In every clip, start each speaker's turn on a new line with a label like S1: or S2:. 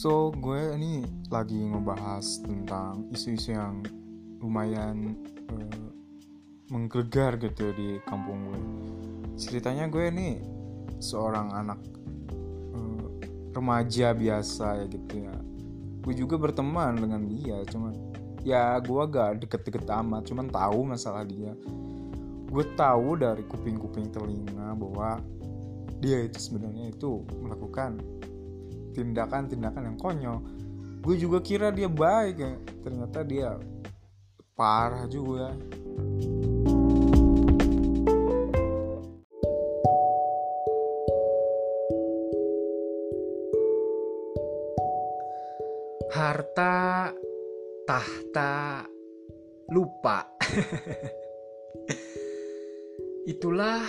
S1: So gue ini lagi ngebahas tentang isu-isu yang lumayan uh, menggelegar gitu di kampung gue. Ceritanya gue ini seorang anak uh, remaja biasa ya gitu ya. Gue juga berteman dengan dia, cuman ya gue gak deket-deket amat, cuman tahu masalah dia. Gue tahu dari kuping-kuping telinga bahwa dia itu sebenarnya itu melakukan tindakan-tindakan yang konyol. Gue juga kira dia baik ya. Ternyata dia parah juga.
S2: Harta tahta lupa. Itulah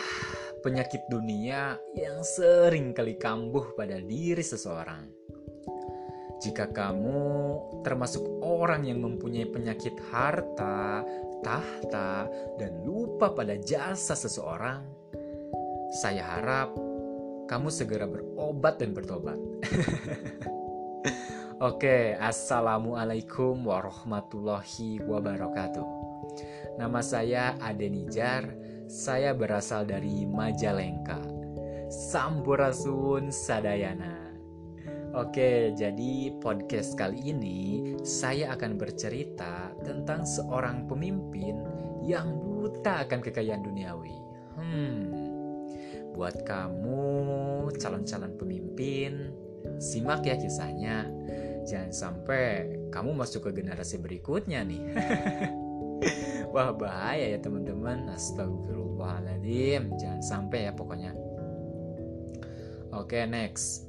S2: penyakit dunia yang sering kali kambuh pada diri seseorang. Jika kamu termasuk orang yang mempunyai penyakit harta, tahta, dan lupa pada jasa seseorang, saya harap kamu segera berobat dan bertobat. Oke, assalamualaikum warahmatullahi wabarakatuh. Nama saya Adenijar saya berasal dari Majalengka. Sampurasun Sadayana. Oke, jadi podcast kali ini saya akan bercerita tentang seorang pemimpin yang buta akan kekayaan duniawi. Hmm, buat kamu calon-calon pemimpin, simak ya kisahnya. Jangan sampai kamu masuk ke generasi berikutnya nih. Wah bahaya ya teman-teman. Astagfirullahaladzim Jangan sampai ya pokoknya. Oke next.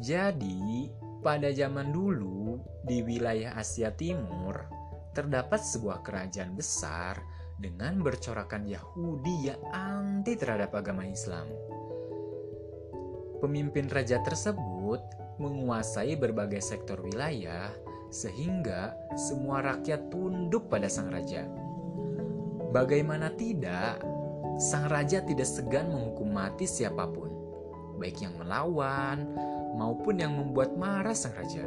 S2: Jadi pada zaman dulu di wilayah Asia Timur terdapat sebuah kerajaan besar dengan bercorakan Yahudi yang anti terhadap agama Islam. Pemimpin raja tersebut menguasai berbagai sektor wilayah sehingga semua rakyat tunduk pada sang raja. Bagaimana tidak, sang raja tidak segan menghukum mati siapa pun, baik yang melawan maupun yang membuat marah sang raja.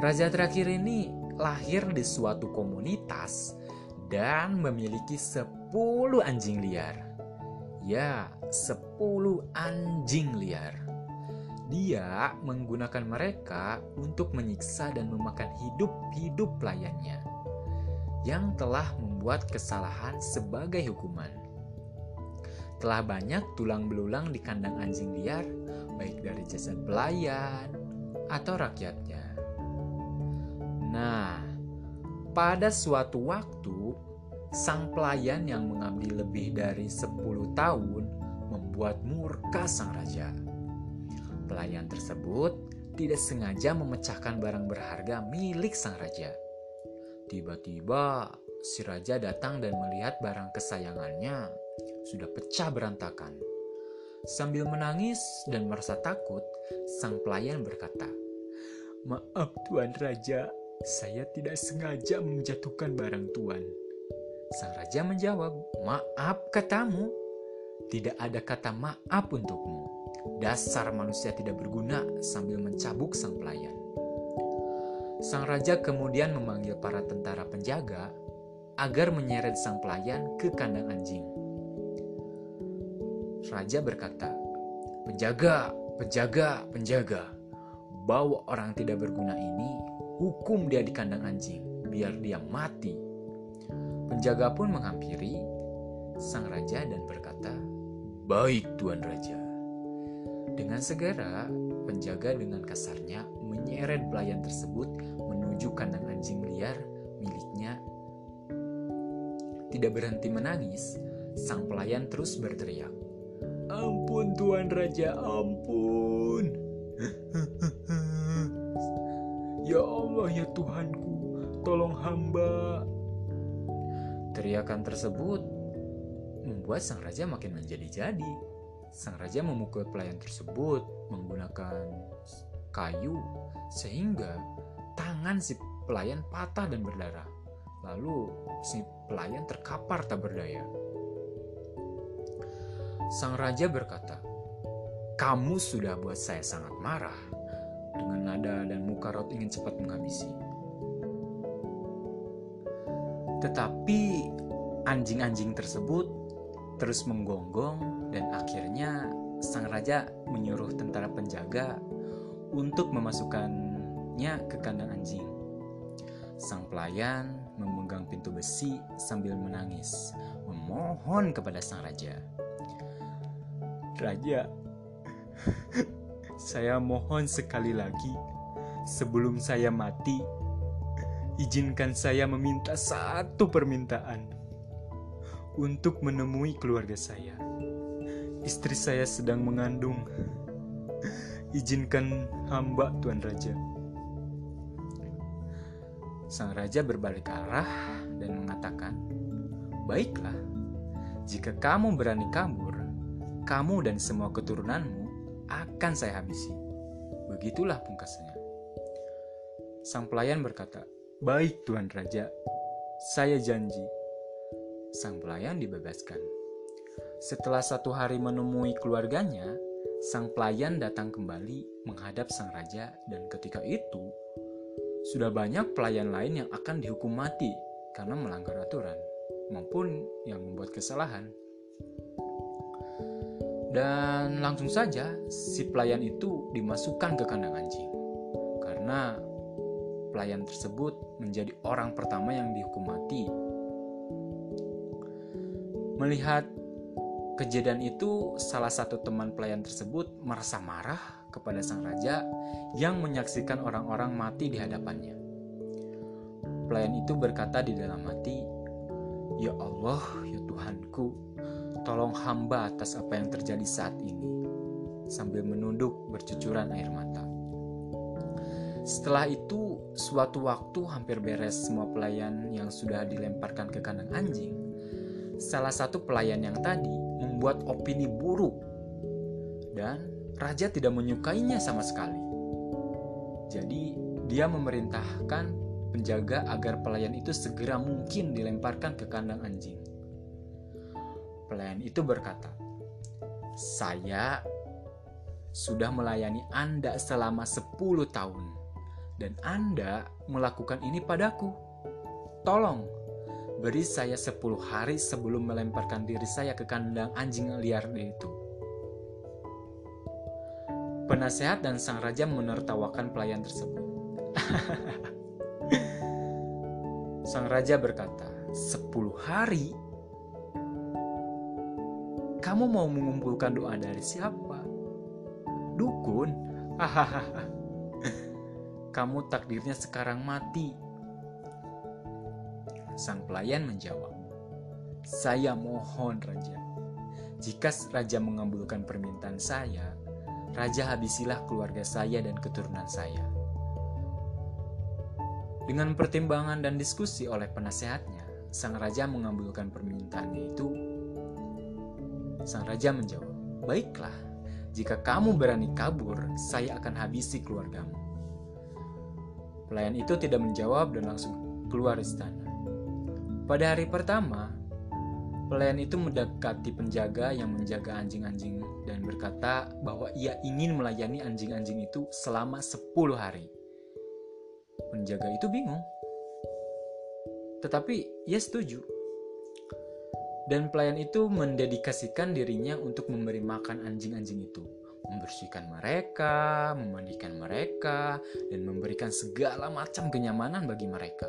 S2: Raja terakhir ini lahir di suatu komunitas dan memiliki sepuluh anjing liar. Ya, sepuluh anjing liar. Dia menggunakan mereka untuk menyiksa dan memakan hidup-hidup pelayannya yang telah membuat kesalahan sebagai hukuman. Telah banyak tulang belulang di kandang anjing liar, baik dari jasad pelayan atau rakyatnya. Nah, pada suatu waktu, sang pelayan yang mengabdi lebih dari 10 tahun membuat murka sang raja Pelayan tersebut tidak sengaja memecahkan barang berharga milik sang raja. Tiba-tiba, si raja datang dan melihat barang kesayangannya sudah pecah berantakan. Sambil menangis dan merasa takut, sang pelayan berkata, "Maaf, Tuan Raja, saya tidak sengaja menjatuhkan barang Tuan." Sang raja menjawab, "Maaf katamu, tidak ada kata maaf untukmu." Dasar manusia tidak berguna sambil mencabuk sang pelayan. Sang raja kemudian memanggil para tentara penjaga agar menyeret sang pelayan ke kandang anjing. Raja berkata, "Penjaga, penjaga, penjaga, bawa orang tidak berguna ini, hukum dia di kandang anjing, biar dia mati." Penjaga pun menghampiri sang raja dan berkata, "Baik, tuan raja." Dengan segera, penjaga dengan kasarnya menyeret pelayan tersebut menuju kandang anjing liar miliknya. Tidak berhenti menangis, sang pelayan terus berteriak, "Ampun Tuan Raja, ampun!" "Ya Allah, ya Tuhanku, tolong hamba!" Teriakan tersebut membuat sang raja makin menjadi-jadi. Sang raja memukul pelayan tersebut menggunakan kayu sehingga tangan si pelayan patah dan berdarah. Lalu si pelayan terkapar tak berdaya. Sang raja berkata, kamu sudah buat saya sangat marah. Dengan nada dan muka Rod ingin cepat menghabisi. Tetapi anjing-anjing tersebut terus menggonggong dan akhirnya sang raja menyuruh tentara penjaga untuk memasukkannya ke kandang anjing. Sang pelayan memegang pintu besi sambil menangis, memohon kepada sang raja. Raja, saya mohon sekali lagi, sebelum saya mati, izinkan saya meminta satu permintaan untuk menemui keluarga saya. Istri saya sedang mengandung. Izinkan hamba Tuan Raja. Sang Raja berbalik arah dan mengatakan, Baiklah, jika kamu berani kabur, kamu dan semua keturunanmu akan saya habisi. Begitulah pungkasnya. Sang pelayan berkata, Baik Tuan Raja, saya janji. Sang pelayan dibebaskan. Setelah satu hari menemui keluarganya, sang pelayan datang kembali menghadap sang raja dan ketika itu sudah banyak pelayan lain yang akan dihukum mati karena melanggar aturan maupun yang membuat kesalahan. Dan langsung saja si pelayan itu dimasukkan ke kandang anjing karena pelayan tersebut menjadi orang pertama yang dihukum mati. Melihat kejadian itu, salah satu teman pelayan tersebut merasa marah kepada sang raja yang menyaksikan orang-orang mati di hadapannya. Pelayan itu berkata di dalam hati, "Ya Allah, ya Tuhanku, tolong hamba atas apa yang terjadi saat ini." Sambil menunduk bercucuran air mata. Setelah itu, suatu waktu hampir beres semua pelayan yang sudah dilemparkan ke kandang anjing. Salah satu pelayan yang tadi membuat opini buruk dan raja tidak menyukainya sama sekali. Jadi, dia memerintahkan penjaga agar pelayan itu segera mungkin dilemparkan ke kandang anjing. Pelayan itu berkata, "Saya sudah melayani Anda selama 10 tahun dan Anda melakukan ini padaku. Tolong, beri saya 10 hari sebelum melemparkan diri saya ke kandang anjing liar itu. Penasehat dan sang raja menertawakan pelayan tersebut. sang raja berkata, 10 hari? Kamu mau mengumpulkan doa dari siapa? Dukun? Hahaha kamu takdirnya sekarang mati. Sang pelayan menjawab, Saya mohon Raja, jika Raja mengabulkan permintaan saya, Raja habisilah keluarga saya dan keturunan saya. Dengan pertimbangan dan diskusi oleh penasehatnya, sang raja mengabulkan permintaannya itu. Sang raja menjawab, "Baiklah, jika kamu berani kabur, saya akan habisi keluargamu." Pelayan itu tidak menjawab dan langsung keluar istana. Pada hari pertama, pelayan itu mendekati penjaga yang menjaga anjing-anjing dan berkata bahwa ia ingin melayani anjing-anjing itu selama 10 hari. Penjaga itu bingung. Tetapi ia setuju. Dan pelayan itu mendedikasikan dirinya untuk memberi makan anjing-anjing itu membersihkan mereka, memandikan mereka, dan memberikan segala macam kenyamanan bagi mereka.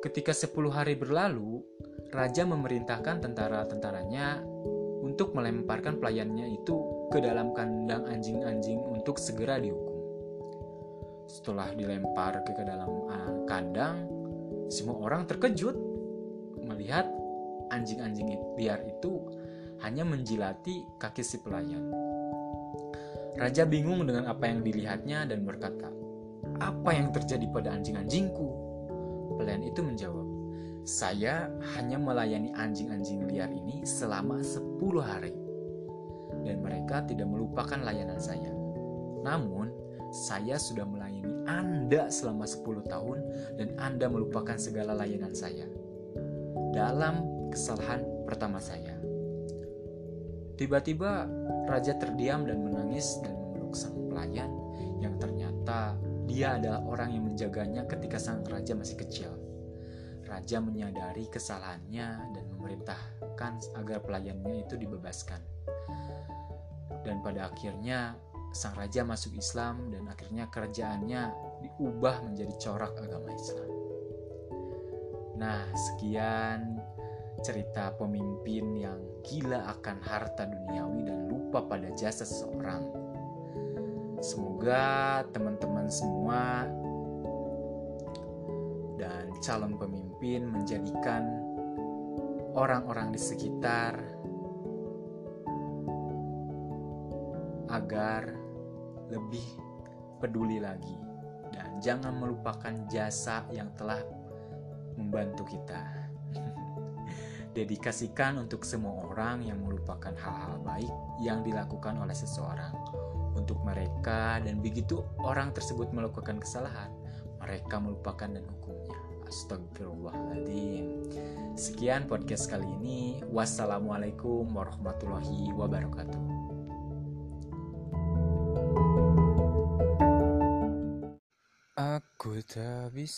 S2: Ketika sepuluh hari berlalu, raja memerintahkan tentara-tentaranya untuk melemparkan pelayannya itu ke dalam kandang anjing-anjing untuk segera dihukum. Setelah dilempar ke dalam kandang, semua orang terkejut melihat anjing-anjing liar itu hanya menjilati kaki si pelayan. Raja bingung dengan apa yang dilihatnya dan berkata, "Apa yang terjadi pada anjing-anjingku?" Pelayan itu menjawab, "Saya hanya melayani anjing-anjing liar ini selama 10 hari, dan mereka tidak melupakan layanan saya. Namun, saya sudah melayani Anda selama 10 tahun dan Anda melupakan segala layanan saya. Dalam kesalahan pertama saya, Tiba-tiba raja terdiam dan menangis dan memeluk sang pelayan yang ternyata dia adalah orang yang menjaganya ketika sang raja masih kecil. Raja menyadari kesalahannya dan memerintahkan agar pelayannya itu dibebaskan. Dan pada akhirnya sang raja masuk Islam dan akhirnya kerajaannya diubah menjadi corak agama Islam. Nah, sekian cerita pemimpin yang gila akan harta duniawi dan lupa pada jasa seseorang. Semoga teman-teman semua dan calon pemimpin menjadikan orang-orang di sekitar agar lebih peduli lagi dan jangan melupakan jasa yang telah membantu kita. Dedikasikan untuk semua orang yang melupakan hal-hal baik yang dilakukan oleh seseorang untuk mereka dan begitu orang tersebut melakukan kesalahan, mereka melupakan dan hukumnya. Astagfirullahaladzim. Sekian podcast kali ini. Wassalamualaikum warahmatullahi wabarakatuh.
S1: Aku tak bisa